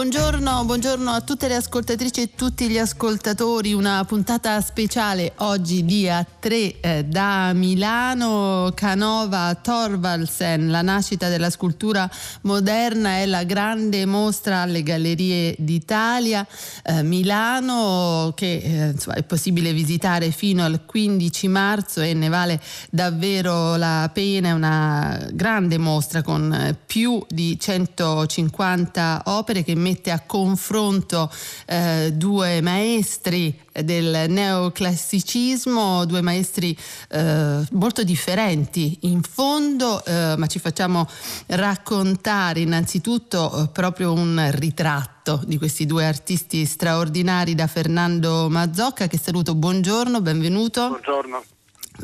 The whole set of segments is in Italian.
Buongiorno, buongiorno, a tutte le ascoltatrici e tutti gli ascoltatori, una puntata speciale oggi dia 3 eh, da Milano, Canova Thorvaldsen, la nascita della scultura moderna è la grande mostra alle Gallerie d'Italia, eh, Milano che eh, insomma, è possibile visitare fino al 15 marzo e ne vale davvero la pena, è una grande mostra con eh, più di 150 opere che mette a confronto eh, due maestri del neoclassicismo, due maestri eh, molto differenti in fondo, eh, ma ci facciamo raccontare innanzitutto eh, proprio un ritratto di questi due artisti straordinari da Fernando Mazzocca, che saluto, buongiorno, benvenuto. Buongiorno.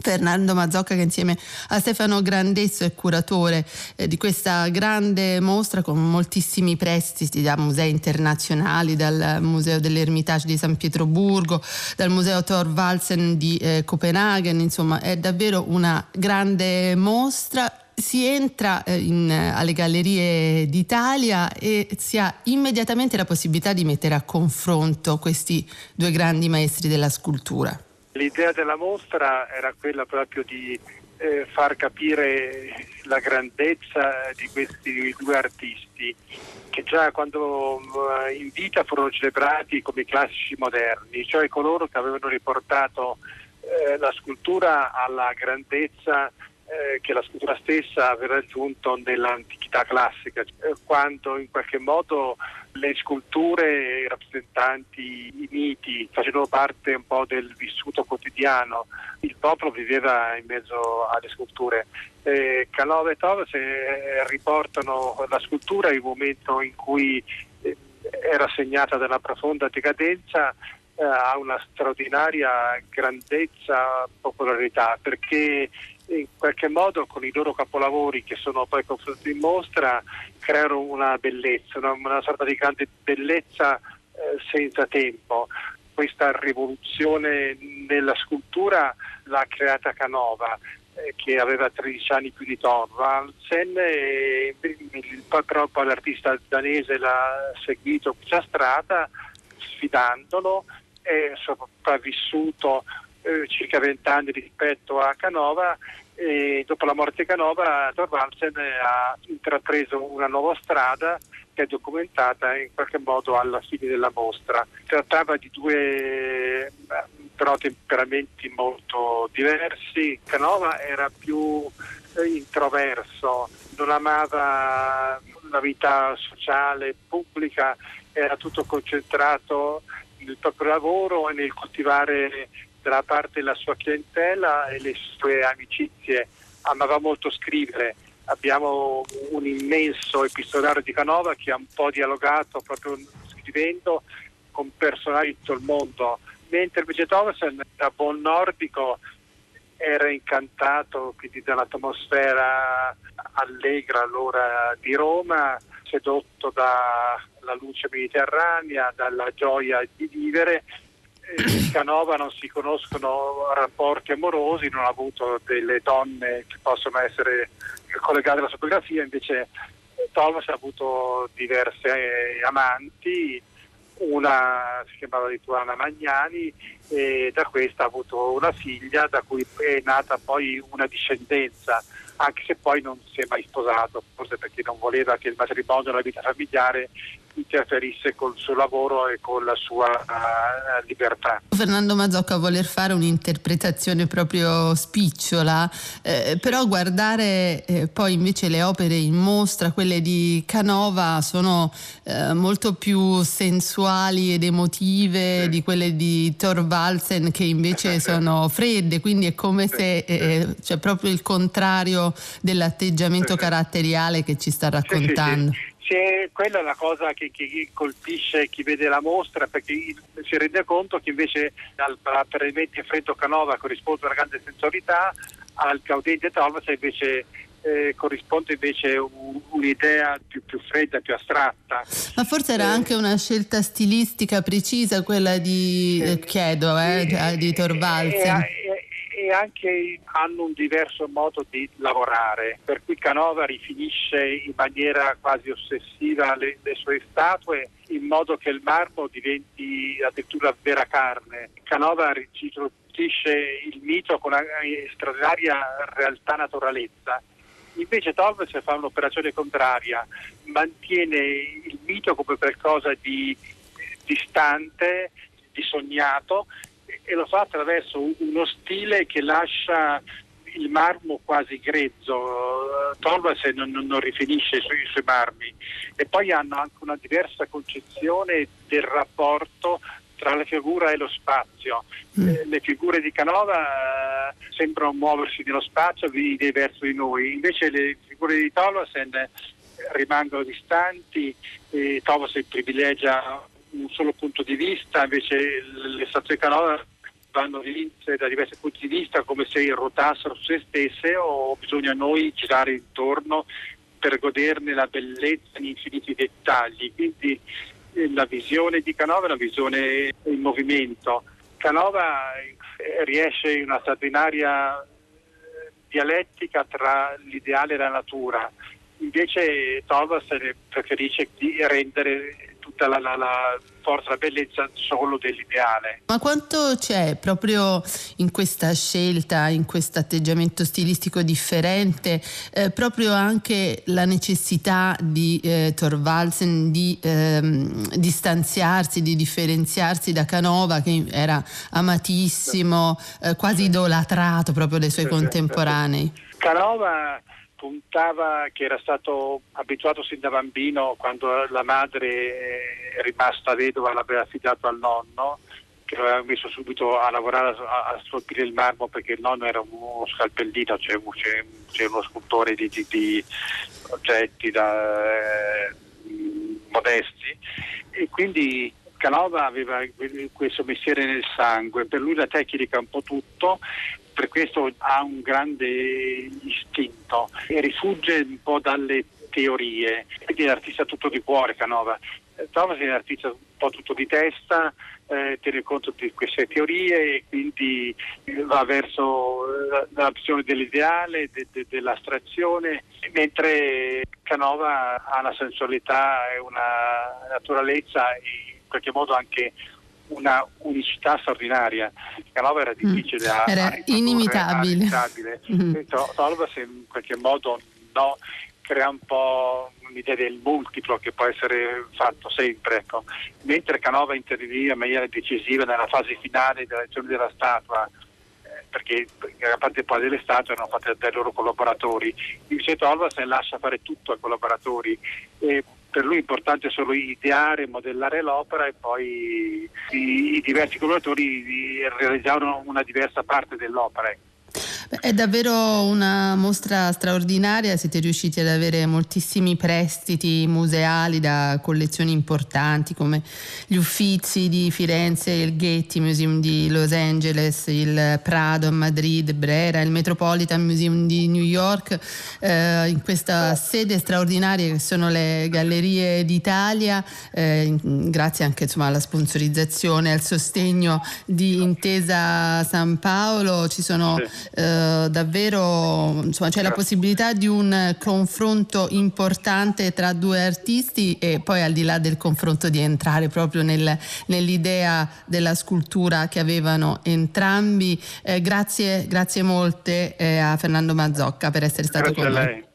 Fernando Mazzocca che insieme a Stefano Grandesso è curatore eh, di questa grande mostra con moltissimi prestiti da musei internazionali, dal Museo dell'Ermitage di San Pietroburgo, dal Museo Thorvaldsen di eh, Copenaghen, insomma è davvero una grande mostra si entra eh, in, alle gallerie d'Italia e si ha immediatamente la possibilità di mettere a confronto questi due grandi maestri della scultura. L'idea della mostra era quella proprio di eh, far capire la grandezza di questi due artisti che già quando uh, in vita furono celebrati come classici moderni, cioè coloro che avevano riportato eh, la scultura alla grandezza eh, che la scultura stessa aveva raggiunto nell'antichità classica, eh, quando in qualche modo le sculture rappresentanti i miti facevano parte un po' del vissuto quotidiano, il popolo viveva in mezzo alle sculture. Canova e Thomas eh, riportano la scultura in un momento in cui eh, era segnata da una profonda decadenza ha una straordinaria grandezza, popolarità, perché in qualche modo con i loro capolavori che sono poi confrontati in mostra creano una bellezza, una, una sorta di grande bellezza eh, senza tempo. Questa rivoluzione nella scultura l'ha creata Canova eh, che aveva 13 anni più di Thorvaldsen e poi però l'artista danese l'ha seguito questa strada sfidandolo, è sopravvissuto eh, circa 20 anni rispetto a Canova e dopo la morte di Canova Thorvaldsen ha intrapreso una nuova strada che è documentata in qualche modo alla fine della mostra. Si trattava di due però temperamenti molto diversi. Canova era più eh, introverso, non amava la vita sociale, pubblica, era tutto concentrato nel proprio lavoro e nel coltivare dalla parte della sua clientela e le sue amicizie. Amava molto scrivere. Abbiamo un immenso epistolario di Canova che ha un po' dialogato proprio scrivendo con personaggi di tutto il mondo. Mentre invece Thomason da buon nordico era incantato quindi dall'atmosfera allegra allora di Roma, sedotto dalla luce mediterranea, dalla gioia di vivere in Canova non si conoscono rapporti amorosi, non ha avuto delle donne che possono essere collegate alla sua biografia, invece Thomas ha avuto diverse amanti, una si chiamava Lituana Magnani e da questa ha avuto una figlia da cui è nata poi una discendenza, anche se poi non si è mai sposato, forse perché non voleva che il matrimonio e la vita familiare interferisse col suo lavoro e con la sua uh, libertà. Fernando Mazzocca voler fare un'interpretazione proprio spicciola, eh, però guardare eh, poi invece le opere in mostra, quelle di Canova, sono eh, molto più sensuali ed emotive sì. di quelle di Thorvaldsen che invece sono fredde, quindi è come sì. se eh, c'è proprio il contrario dell'atteggiamento sì. caratteriale che ci sta raccontando. C'è, quella è la cosa che, che, colpisce chi vede la mostra perché si rende conto che invece al provvedimento freddo Canova corrisponde una grande sensualità, al caudente Thomas invece eh, corrisponde invece un, un'idea più, più, fredda, più astratta. Ma forse era eh, anche una scelta stilistica precisa quella di, eh, chiedo, eh, di Torvalsen. Anche hanno un diverso modo di lavorare, per cui Canova rifinisce in maniera quasi ossessiva le, le sue statue in modo che il marmo diventi addirittura vera carne. Canova introducisce il mito con una straordinaria realtà naturalezza Invece Tolves fa un'operazione contraria, mantiene il mito come qualcosa di distante, di sognato e lo fa attraverso uno stile che lascia il marmo quasi grezzo, Tolves non, non, rifinisce i suoi, marmi e poi hanno anche una diversa concezione del rapporto tra la figura e lo spazio. Mm. Eh, le figure di Canova eh, sembrano muoversi nello spazio di, verso di noi, invece le figure di Tolosen eh, rimangono distanti, e Tolosen privilegia un solo punto di vista, invece le statue di Canova vanno viste da diversi punti di vista come se ruotassero su se stesse o bisogna noi girare intorno per goderne la bellezza in infiniti dettagli. Quindi la visione di Canova è una visione in movimento. Canova eh, riesce in una straordinaria eh, dialettica tra l'ideale e la natura, invece Tolvas preferisce rendere tutta la, la, la forza, la bellezza solo dell'ideale. Ma quanto c'è proprio in questa scelta, in questo atteggiamento stilistico differente, eh, proprio anche la necessità di eh, Thorvaldsen di ehm, distanziarsi, di differenziarsi da Canova che era amatissimo, eh, quasi idolatrato proprio dai suoi contemporanei? Canova puntava che era stato abituato sin da bambino quando la madre è rimasta vedova l'aveva affidato al nonno che lo aveva messo subito a lavorare a, a scolpire il marmo perché il nonno era uno scalpellino, cioè, c'è, c'è uno scultore di, di, di oggetti da, eh, modesti. E quindi Canova aveva questo mestiere nel sangue, per lui la tecnica è un po' tutto per questo ha un grande istinto e rifugge un po' dalle teorie. Quindi è un artista tutto di cuore Canova. Thomas è un artista un po' tutto di testa, eh, tiene conto di queste teorie e quindi va verso la visione dell'ideale, de, de, dell'astrazione, mentre Canova ha una sensualità e una naturalezza e in qualche modo anche una unicità straordinaria. Canova era difficile mm. a, era a inimitabile. Mm. Tolvas in qualche modo no, crea un po' un'idea del multiplo che può essere fatto sempre. Ecco. Mentre Canova interveniva in maniera decisiva nella fase finale della lezione della statua, eh, perché gran parte poi delle statue erano fatte dai loro collaboratori. Invece Tolvas lascia fare tutto ai collaboratori. E per lui è importante solo ideare, modellare l'opera e poi i, i diversi collaboratori realizzavano una diversa parte dell'opera. Ecco. È davvero una mostra straordinaria, siete riusciti ad avere moltissimi prestiti museali da collezioni importanti come gli Uffizi di Firenze, il Getty Museum di Los Angeles, il Prado a Madrid, Brera, il Metropolitan Museum di New York, eh, in questa sede straordinaria che sono le Gallerie d'Italia, eh, grazie anche insomma, alla sponsorizzazione, al sostegno di Intesa San Paolo, ci sono eh, eh, davvero insomma, c'è la possibilità di un confronto importante tra due artisti e poi al di là del confronto di entrare proprio nel, nell'idea della scultura che avevano entrambi. Eh, grazie, grazie molte eh, a Fernando Mazzocca per essere stato grazie con noi.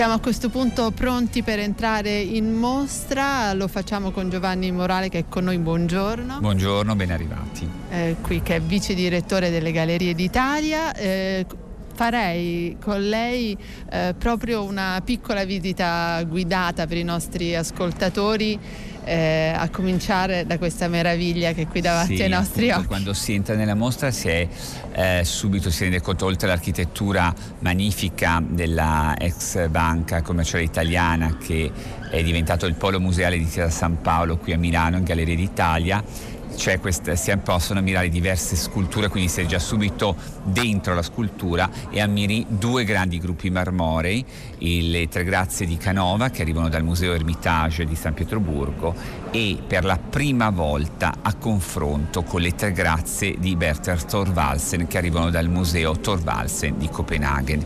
Siamo a questo punto pronti per entrare in mostra, lo facciamo con Giovanni Morale che è con noi, buongiorno. Buongiorno, ben arrivati. Eh, qui che è vice direttore delle Gallerie d'Italia. Eh, farei con lei eh, proprio una piccola visita guidata per i nostri ascoltatori eh, a cominciare da questa meraviglia che è qui davanti sì, ai nostri occhi. Quando si entra nella mostra si è, eh, subito si rende conto, oltre all'architettura magnifica della ex banca commerciale italiana che è diventato il polo museale di Chiesa San Paolo qui a Milano in Galleria d'Italia, questa, si possono ammirare diverse sculture, quindi sei già subito dentro la scultura e ammiri due grandi gruppi marmorei, le Tre Grazie di Canova che arrivano dal Museo Ermitage di San Pietroburgo e per la prima volta a confronto con le Tre Grazie di Bertha Thorvaldsen che arrivano dal Museo Thorvaldsen di Copenaghen.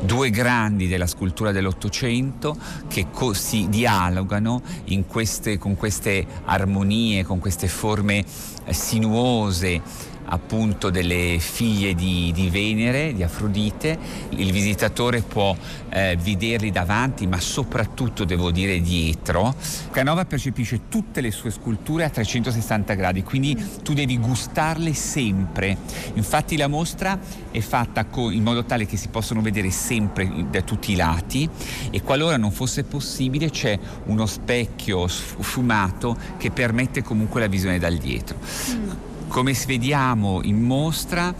Due grandi della scultura dell'Ottocento che si dialogano queste, con queste armonie, con queste forme sinuose appunto delle figlie di, di, Venere, di Afrodite. Il visitatore può eh, vederli davanti, ma soprattutto devo dire dietro. Canova percepisce tutte le sue sculture a 360 gradi, quindi tu devi gustarle sempre. Infatti la mostra è fatta co- in modo tale che si possono vedere sempre da tutti i lati e qualora non fosse possibile c'è uno specchio sfumato che permette comunque la visione dal dietro. Mm. Come vediamo in mostra,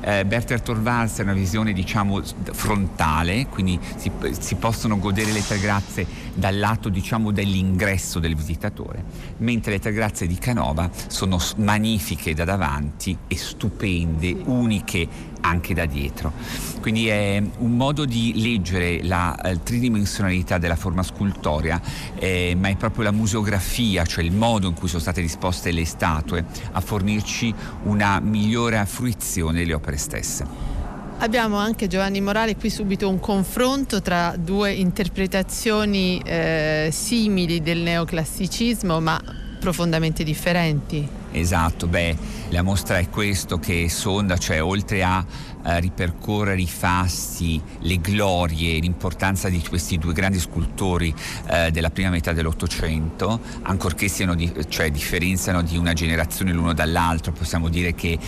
eh, Bertert Torvalds è una visione diciamo frontale, quindi si, si, possono godere le tre grazie dal lato diciamo dell'ingresso del visitatore, mentre le tre grazie di Canova sono magnifiche da davanti e stupende, uniche anche da dietro. Quindi è un modo di leggere la eh, tridimensionalità della forma scultorea, eh, ma è proprio la museografia, cioè il modo in cui sono state disposte le statue, a fornirci una migliore fruizione delle opere stesse. Abbiamo anche Giovanni Morale qui subito un confronto tra due interpretazioni eh, simili del neoclassicismo ma profondamente differenti. Esatto, beh, la mostra è questo che sonda, cioè oltre a eh, ripercorrere i fasti, le glorie, l'importanza di questi due grandi scultori eh, della prima metà dell'Ottocento, ancorché siano di, cioè, differenziano di una generazione l'uno dall'altro, possiamo dire che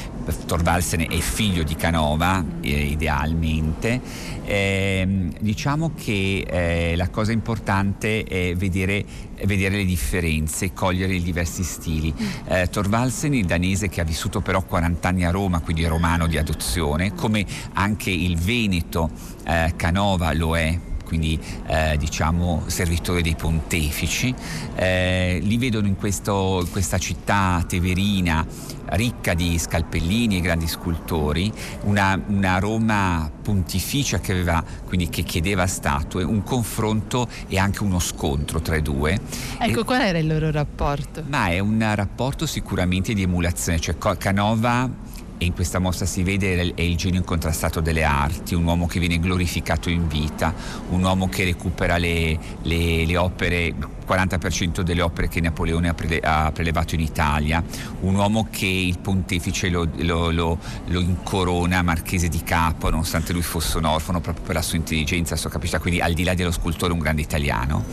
Thorvaldsen è figlio di Canova, eh, idealmente. Ehm, diciamo che eh, la cosa importante è vedere, vedere, le differenze, cogliere i diversi stili. Mm. Eh, Thorvaldsen, il danese che ha vissuto però 40 anni a Roma, quindi romano di adozione, come anche il Veneto eh, Canova lo è quindi eh, diciamo servitore dei pontefici, eh, li vedono in, questo, in questa città teverina ricca di scalpellini e grandi scultori, una, una Roma pontificia che, aveva, quindi, che chiedeva statue, un confronto e anche uno scontro tra i due. Ecco, e, qual era il loro rapporto? Ma è un rapporto sicuramente di emulazione, cioè Canova e in questa mostra si vede è il genio incontrastato delle arti, un uomo che viene glorificato in vita, un uomo che recupera le, le, le opere 40% delle opere che Napoleone ha, prele- ha, prelevato in Italia, un uomo che il pontefice lo, lo, lo, lo, incorona marchese di capo, nonostante lui fosse un orfano, proprio per la sua intelligenza, la sua capacità, quindi al di là dello scultore un grande italiano.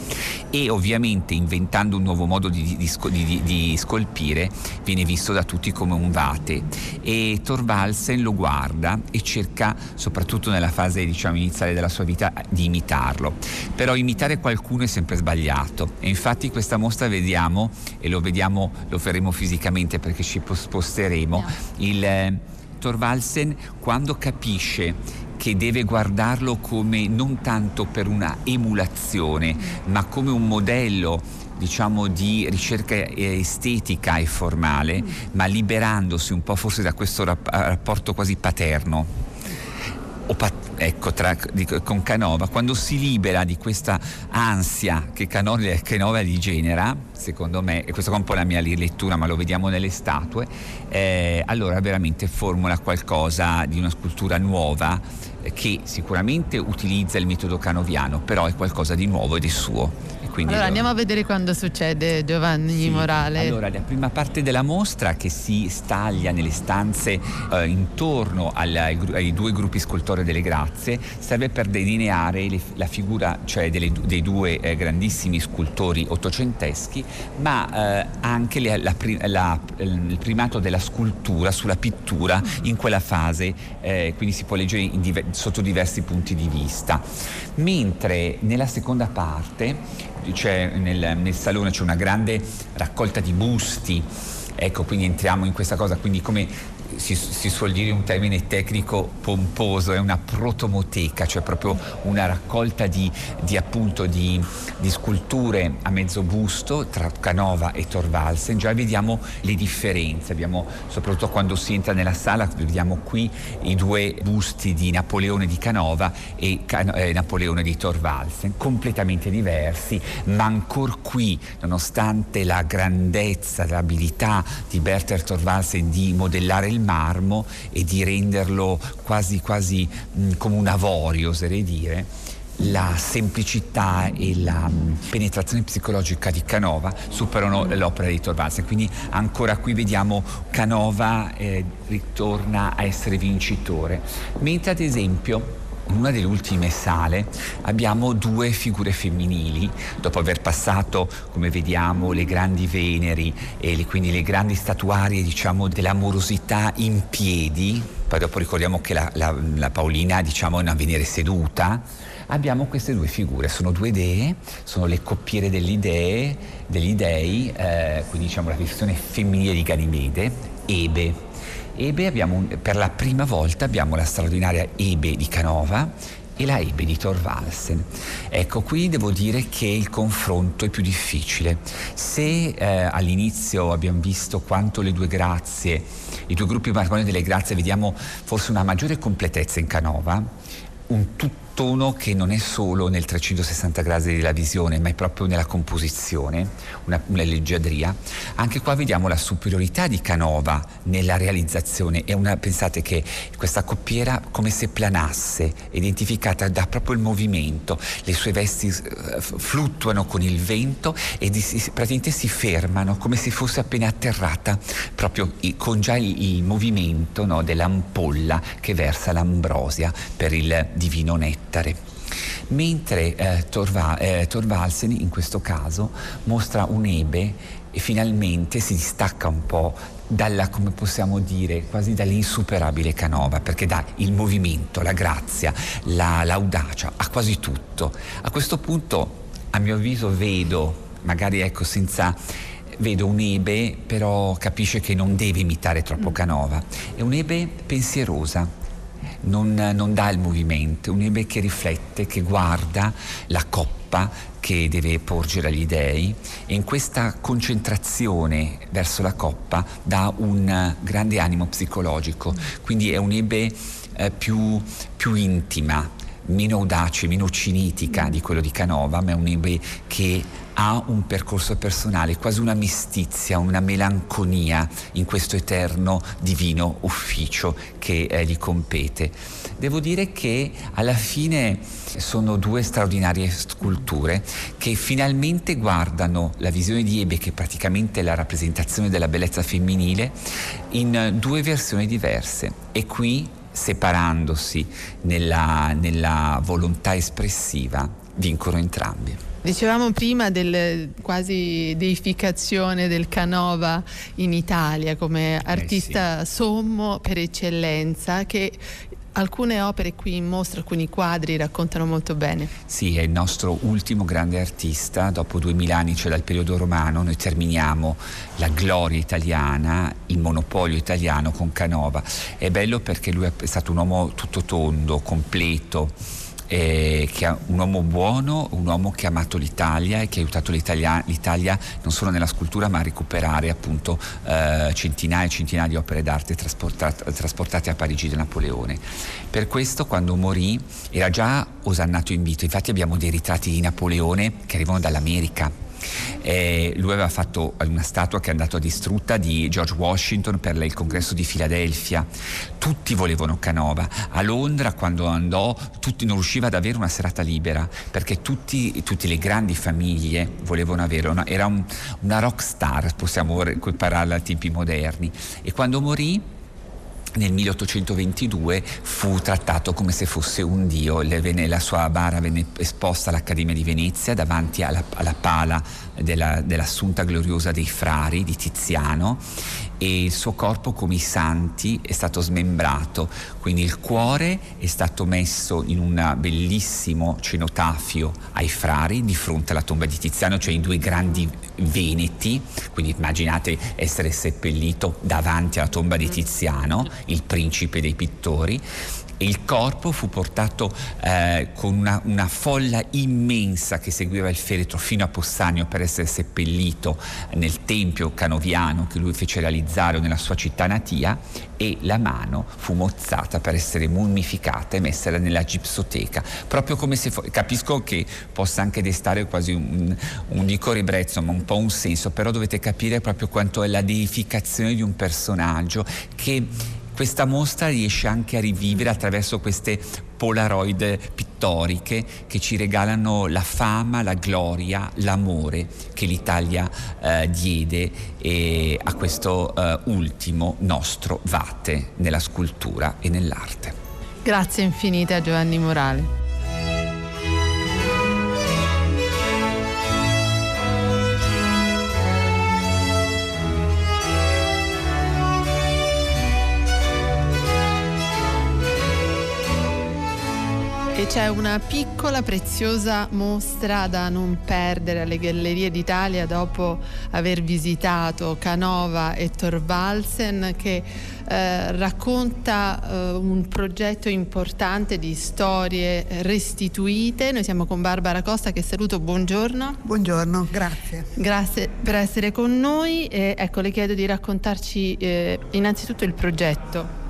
E ovviamente inventando un nuovo modo di, di, di, di scolpire viene visto da tutti come un vate. E Thorvaldsen lo guarda e cerca, soprattutto nella fase diciamo, iniziale della sua vita, di imitarlo. Però imitare qualcuno è sempre sbagliato e infatti questa mostra vediamo, e lo vediamo, lo faremo fisicamente perché ci sposteremo, il eh, Thorvaldsen quando capisce che deve guardarlo come non tanto per una emulazione, ma come un modello diciamo di ricerca estetica e formale, mm. ma liberandosi un po' forse da questo rapporto quasi paterno pat- ecco, tra, di, con Canova, quando si libera di questa ansia che Canova, Canova gli genera, secondo me, e questa è un po' la mia lettura, ma lo vediamo nelle statue, eh, allora veramente formula qualcosa di una scultura nuova eh, che sicuramente utilizza il metodo canoviano, però è qualcosa di nuovo ed è suo. Allora lo... andiamo a vedere quando succede Giovanni sì. Morale. Allora, la prima parte della mostra che si staglia nelle stanze eh, intorno alla, ai due gruppi scultori delle grazie serve per delineare le, la figura cioè delle, dei due eh, grandissimi scultori ottocenteschi, ma eh, anche le, la, la, il primato della scultura sulla pittura in quella fase, eh, quindi si può leggere diver- sotto diversi punti di vista. Mentre nella seconda parte, nel, nel salone c'è una grande raccolta di busti, ecco quindi entriamo in questa cosa, quindi come si, si, suol dire un termine tecnico pomposo, è una protomoteca, cioè proprio una raccolta di, di, appunto, di, di sculture a mezzo busto tra Canova e Torvalsen. Già vediamo le differenze, abbiamo, soprattutto quando si entra nella sala, vediamo qui i due busti di Napoleone di Canova e Can- eh, Napoleone di Torvalsen, completamente diversi, ma ancora qui, nonostante la grandezza, l'abilità di Berter Torvalsen di modellare il marmo e di renderlo quasi, quasi mh, come un avorio, oserei dire, la semplicità e la penetrazione psicologica di Canova superano l'opera di Torvalds. Quindi ancora qui vediamo Canova eh, ritorna a essere vincitore. Mentre ad esempio in una delle ultime sale abbiamo due figure femminili, dopo aver passato, come vediamo, le grandi Veneri e le, quindi le grandi statuarie diciamo, dell'amorosità in piedi, poi dopo ricordiamo che la, la, la Paolina diciamo, è una Venere seduta, abbiamo queste due figure, sono due dee, sono le coppiere degli dei, eh, quindi diciamo la versione femminile di Ganimede, Ebe Ebe abbiamo, per la prima volta abbiamo la straordinaria Ebe di Canova e la Ebe di Thorvaldsen. Ecco, qui devo dire che il confronto è più difficile. Se eh, all'inizio abbiamo visto quanto le due grazie, i due gruppi matrimoniali delle grazie, vediamo forse una maggiore completezza in Canova, un tutto tono che non è solo nel 360 gradi della visione, ma è proprio nella composizione, una, una leggiadria. Anche qua vediamo la superiorità di Canova nella realizzazione. Una, pensate che questa coppiera come se planasse, identificata da proprio il movimento, le sue vesti eh, fluttuano con il vento e di, praticamente si fermano come se fosse appena atterrata, proprio con già il, il movimento no, dell'ampolla che versa l'ambrosia per il divino netto nettare. Mentre eh, Torva, eh, Torvalsen in questo caso mostra un'ebe e finalmente si distacca un po' dalla, come possiamo dire, quasi dall'insuperabile Canova, perché dà il movimento, la grazia, la, l'audacia, ha quasi tutto. A questo punto, a mio avviso, vedo, magari ecco senza vedo un'Ebe, però capisce che non deve imitare troppo mm. Canova. È un'Ebe pensierosa, non, non dà il movimento, un Ebe che riflette, che guarda la coppa che deve porgere agli dèi e in questa concentrazione verso la coppa dà un grande animo psicologico, quindi è un'ebe eh, più, più intima, meno audace, meno cinitica di quello di Canova, ma è un'ebe che ha un percorso personale, quasi una mistizia, una melanconia in questo eterno divino ufficio che eh, gli compete. Devo dire che alla fine sono due straordinarie sculture che finalmente guardano la visione di Ebe, che è praticamente la rappresentazione della bellezza femminile, in due versioni diverse. E qui separandosi nella, nella volontà espressiva, vincono entrambi. Dicevamo prima del quasi deificazione del Canova in Italia come artista eh sì. sommo per eccellenza che Alcune opere qui in mostra, alcuni quadri raccontano molto bene. Sì, è il nostro ultimo grande artista, dopo duemila anni, cioè dal periodo romano, noi terminiamo la gloria italiana, il monopolio italiano con Canova. È bello perché lui è stato un uomo tutto tondo, completo eh, che è un uomo buono, un uomo che ha amato l'Italia e che ha aiutato l'Italia, l'Italia non solo nella scultura ma a recuperare appunto eh, centinaia e centinaia di opere d'arte trasportate, a Parigi da Napoleone. Per questo quando morì era già osannato in vita, infatti abbiamo dei ritratti di Napoleone che arrivano dall'America Eh, lui aveva fatto una statua che è andata distrutta di George Washington per il congresso di Filadelfia. Tutti volevano Canova. A Londra, quando andò, tutti, non riusciva ad avere una serata libera perché tutti, tutte le grandi famiglie volevano avere. Una, era un, una rock star, possiamo equipararla a tempi moderni. E quando morì nel 1822 fu trattato come se fosse un dio, la sua bara venne esposta all'Accademia di Venezia davanti alla, alla pala della, dell'Assunta Gloriosa dei Frari di Tiziano e il suo corpo come i santi è stato smembrato, quindi il cuore è stato messo in un bellissimo cenotafio ai frari di fronte alla tomba di Tiziano, cioè i due grandi veneti, quindi immaginate essere seppellito davanti alla tomba di Tiziano, il principe dei pittori il corpo fu portato eh, con una, una, folla immensa che seguiva il feretro fino a Possanio per essere seppellito nel tempio canoviano che lui fece realizzare nella sua città natia e la mano fu mozzata per essere mummificata e messa nella gipsoteca, proprio come se fo- capisco che possa anche destare quasi un, un dico ribrezzo, ma un po' un senso, però dovete capire proprio quanto è la deificazione di un personaggio che questa mostra riesce anche a rivivere attraverso queste polaroid pittoriche che ci regalano la fama, la gloria, l'amore che l'Italia eh, diede eh, a questo eh, ultimo nostro vate nella scultura e nell'arte. Grazie infinite a Giovanni Morale. C'è una piccola preziosa mostra da non perdere alle Gallerie d'Italia dopo aver visitato Canova e Thorvaldsen che eh, racconta eh, un progetto importante di storie restituite. Noi siamo con Barbara Costa che saluto, buongiorno. Buongiorno, grazie. Grazie per essere con noi. E, ecco, le chiedo di raccontarci eh, innanzitutto il progetto.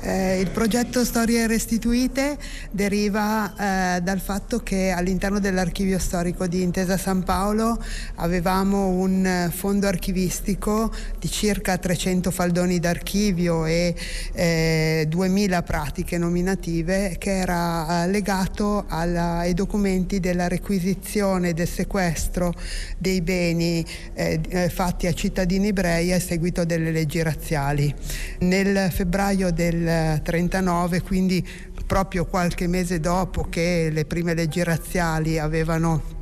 Eh, il progetto Storie Restituite deriva eh, dal fatto che all'interno dell'archivio storico di Intesa San Paolo avevamo un fondo archivistico di circa 300 faldoni d'archivio e eh, 2000 pratiche nominative che era eh, legato alla, ai documenti della requisizione del sequestro dei beni eh, eh, fatti a cittadini ebrei a seguito delle leggi razziali. Nel febbraio del 39, quindi proprio qualche mese dopo che le prime leggi razziali avevano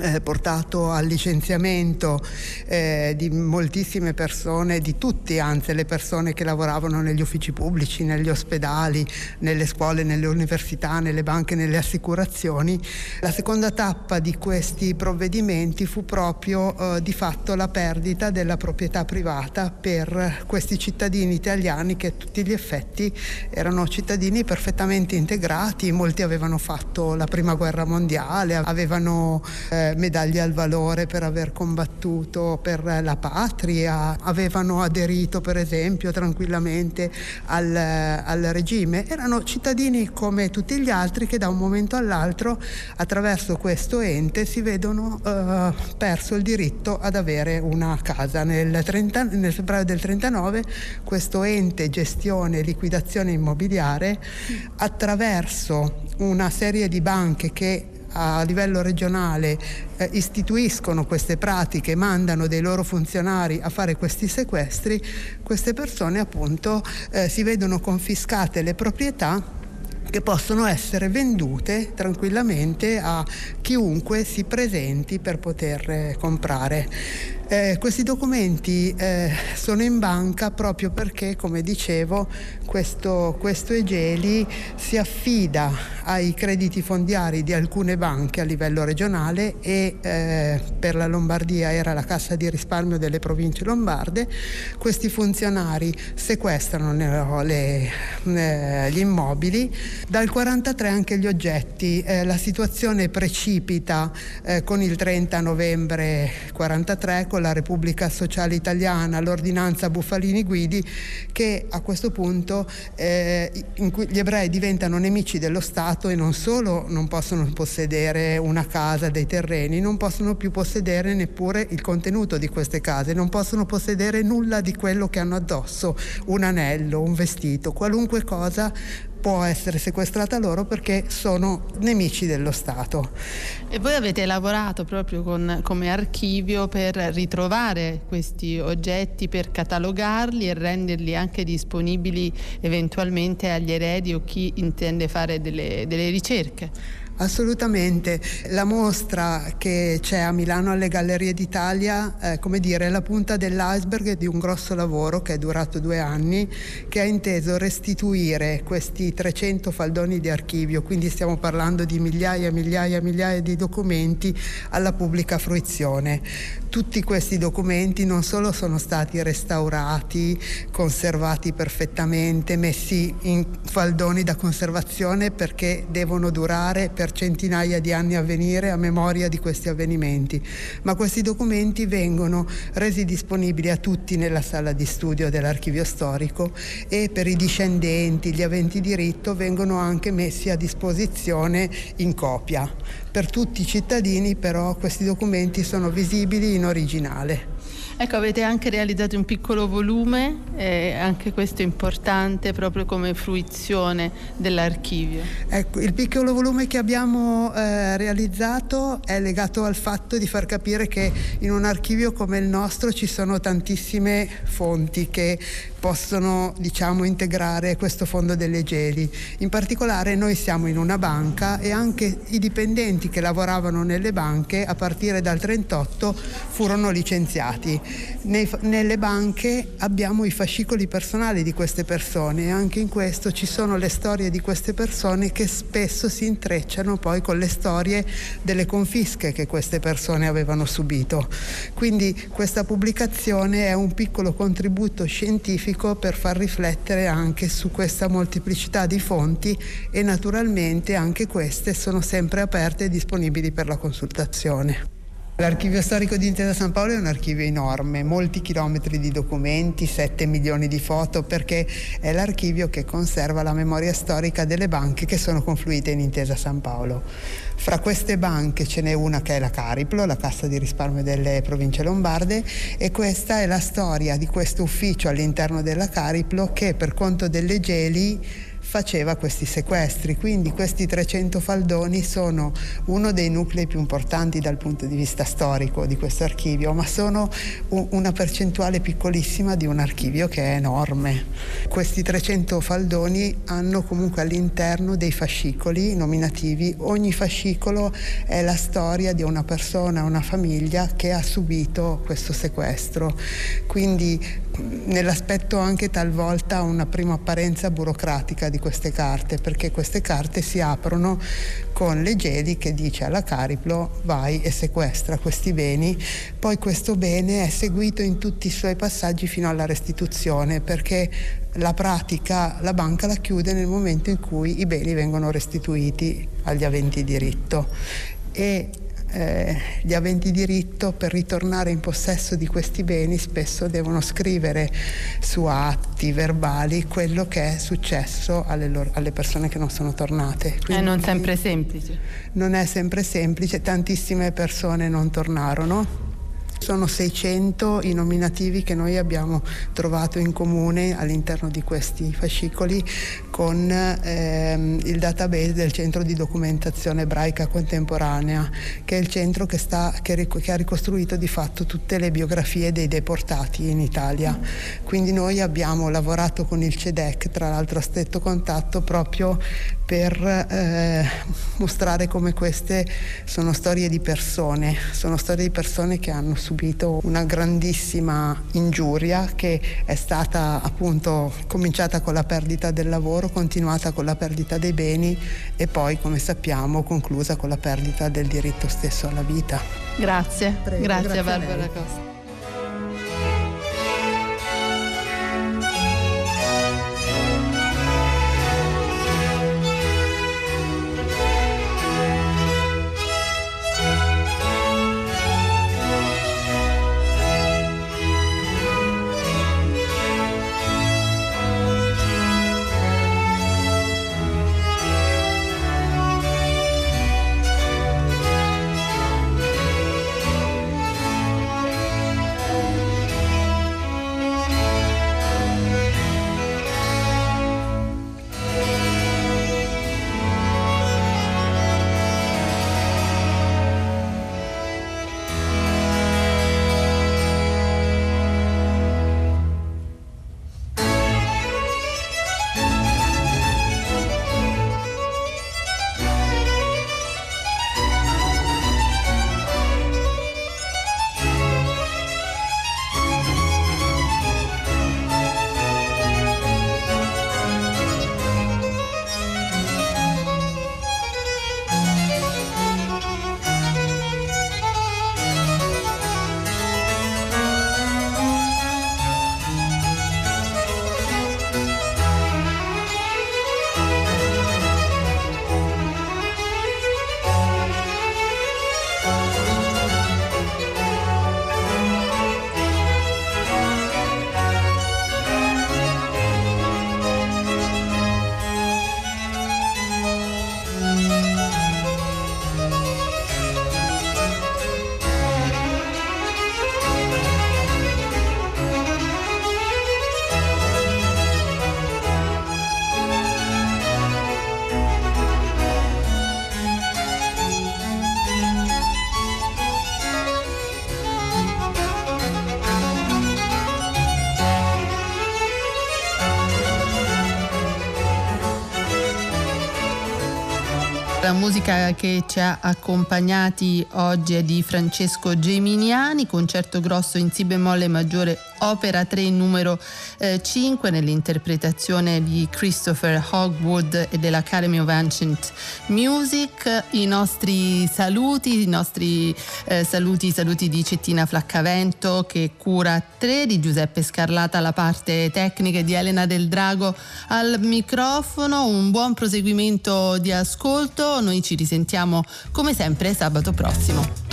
eh, portato al licenziamento eh, di moltissime persone, di tutti anzi le persone che lavoravano negli uffici pubblici, negli ospedali, nelle scuole, nelle università, nelle banche, nelle assicurazioni. La seconda tappa di questi provvedimenti fu proprio eh, di fatto la perdita della proprietà privata per questi cittadini italiani che a tutti gli effetti erano cittadini perfettamente integrati, molti avevano fatto la prima guerra mondiale, avevano eh, medaglie al valore per aver combattuto per la patria, avevano aderito per esempio tranquillamente al, al regime, erano cittadini come tutti gli altri che da un momento all'altro attraverso questo ente si vedono eh, perso il diritto ad avere una casa. Nel, 30, nel febbraio del 39 questo ente gestione e liquidazione immobiliare attraverso una serie di banche che a livello regionale eh, istituiscono queste pratiche, mandano dei loro funzionari a fare questi sequestri, queste persone appunto eh, si vedono confiscate le proprietà che possono essere vendute tranquillamente a chiunque si presenti per poter eh, comprare. Eh, questi documenti eh, sono in banca proprio perché, come dicevo, questo, questo Egeli si affida ai crediti fondiari di alcune banche a livello regionale e eh, per la Lombardia era la Cassa di risparmio delle province lombarde. Questi funzionari sequestrano le, eh, gli immobili, dal 43 anche gli oggetti. Eh, la situazione precipita eh, con il 30 novembre 43 con la Repubblica Sociale Italiana, l'ordinanza Buffalini Guidi, che a questo punto eh, in cui gli ebrei diventano nemici dello Stato e non solo non possono possedere una casa, dei terreni, non possono più possedere neppure il contenuto di queste case, non possono possedere nulla di quello che hanno addosso, un anello, un vestito, qualunque cosa può essere sequestrata loro perché sono nemici dello Stato. E voi avete lavorato proprio con, come archivio per ritrovare questi oggetti, per catalogarli e renderli anche disponibili eventualmente agli eredi o chi intende fare delle, delle ricerche? Assolutamente, la mostra che c'è a Milano alle Gallerie d'Italia è come dire la punta dell'iceberg di un grosso lavoro che è durato due anni, che ha inteso restituire questi 300 faldoni di archivio, quindi stiamo parlando di migliaia e migliaia e migliaia di documenti alla pubblica fruizione. Tutti questi documenti non solo sono stati restaurati, conservati perfettamente, messi in faldoni da conservazione perché devono durare per centinaia di anni a venire a memoria di questi avvenimenti, ma questi documenti vengono resi disponibili a tutti nella sala di studio dell'archivio storico e per i discendenti, gli aventi diritto vengono anche messi a disposizione in copia. Per tutti i cittadini però questi documenti sono visibili in originale. Ecco, avete anche realizzato un piccolo volume, eh, anche questo è importante proprio come fruizione dell'archivio. Ecco, il piccolo volume che abbiamo eh, realizzato è legato al fatto di far capire che in un archivio come il nostro ci sono tantissime fonti che possono diciamo, integrare questo fondo delle geli. In particolare noi siamo in una banca e anche i dipendenti che lavoravano nelle banche a partire dal 38 furono licenziati. Nei, nelle banche abbiamo i fascicoli personali di queste persone e anche in questo ci sono le storie di queste persone che spesso si intrecciano poi con le storie delle confische che queste persone avevano subito. Quindi questa pubblicazione è un piccolo contributo scientifico per far riflettere anche su questa molteplicità di fonti e naturalmente anche queste sono sempre aperte e disponibili per la consultazione. L'archivio storico di Intesa San Paolo è un archivio enorme, molti chilometri di documenti, 7 milioni di foto, perché è l'archivio che conserva la memoria storica delle banche che sono confluite in Intesa San Paolo. Fra queste banche ce n'è una che è la Cariplo, la Cassa di risparmio delle province lombarde, e questa è la storia di questo ufficio all'interno della Cariplo che per conto delle Geli faceva questi sequestri, quindi questi 300 faldoni sono uno dei nuclei più importanti dal punto di vista storico di questo archivio, ma sono una percentuale piccolissima di un archivio che è enorme. Questi 300 faldoni hanno comunque all'interno dei fascicoli nominativi, ogni fascicolo è la storia di una persona, una famiglia che ha subito questo sequestro, quindi nell'aspetto anche talvolta una prima apparenza burocratica di queste carte, perché queste carte si aprono con le Gedi che dice alla Cariplo vai e sequestra questi beni, poi questo bene è seguito in tutti i suoi passaggi fino alla restituzione, perché la pratica la banca la chiude nel momento in cui i beni vengono restituiti agli aventi diritto. E eh, gli aventi diritto per ritornare in possesso di questi beni spesso devono scrivere su atti verbali quello che è successo alle, loro, alle persone che non sono tornate. Quindi, è non sempre semplice. Non è sempre semplice, tantissime persone non tornarono sono 600 i nominativi che noi abbiamo trovato in comune all'interno di questi fascicoli con ehm, il database del Centro di Documentazione Ebraica Contemporanea, che è il centro che, sta, che, che ha ricostruito di fatto tutte le biografie dei deportati in Italia. Quindi noi abbiamo lavorato con il CEDEC, tra l'altro a stretto contatto, proprio per eh, mostrare come queste sono storie di persone, sono storie di persone che hanno subito una grandissima ingiuria che è stata appunto cominciata con la perdita del lavoro, continuata con la perdita dei beni e poi come sappiamo conclusa con la perdita del diritto stesso alla vita. Grazie, Prego, grazie, grazie a Barbara Costa. La musica che ci ha accompagnati oggi è di Francesco Geminiani, concerto grosso in Si bemolle maggiore, opera 3 numero eh, 5 nell'interpretazione di Christopher Hogwood e dell'Academy of Ancient Music. I nostri saluti, i nostri eh, saluti, saluti di Cettina Flaccavento che cura 3, di Giuseppe Scarlata la parte tecnica e di Elena Del Drago al microfono. Un buon proseguimento di ascolto noi ci risentiamo come sempre sabato prossimo.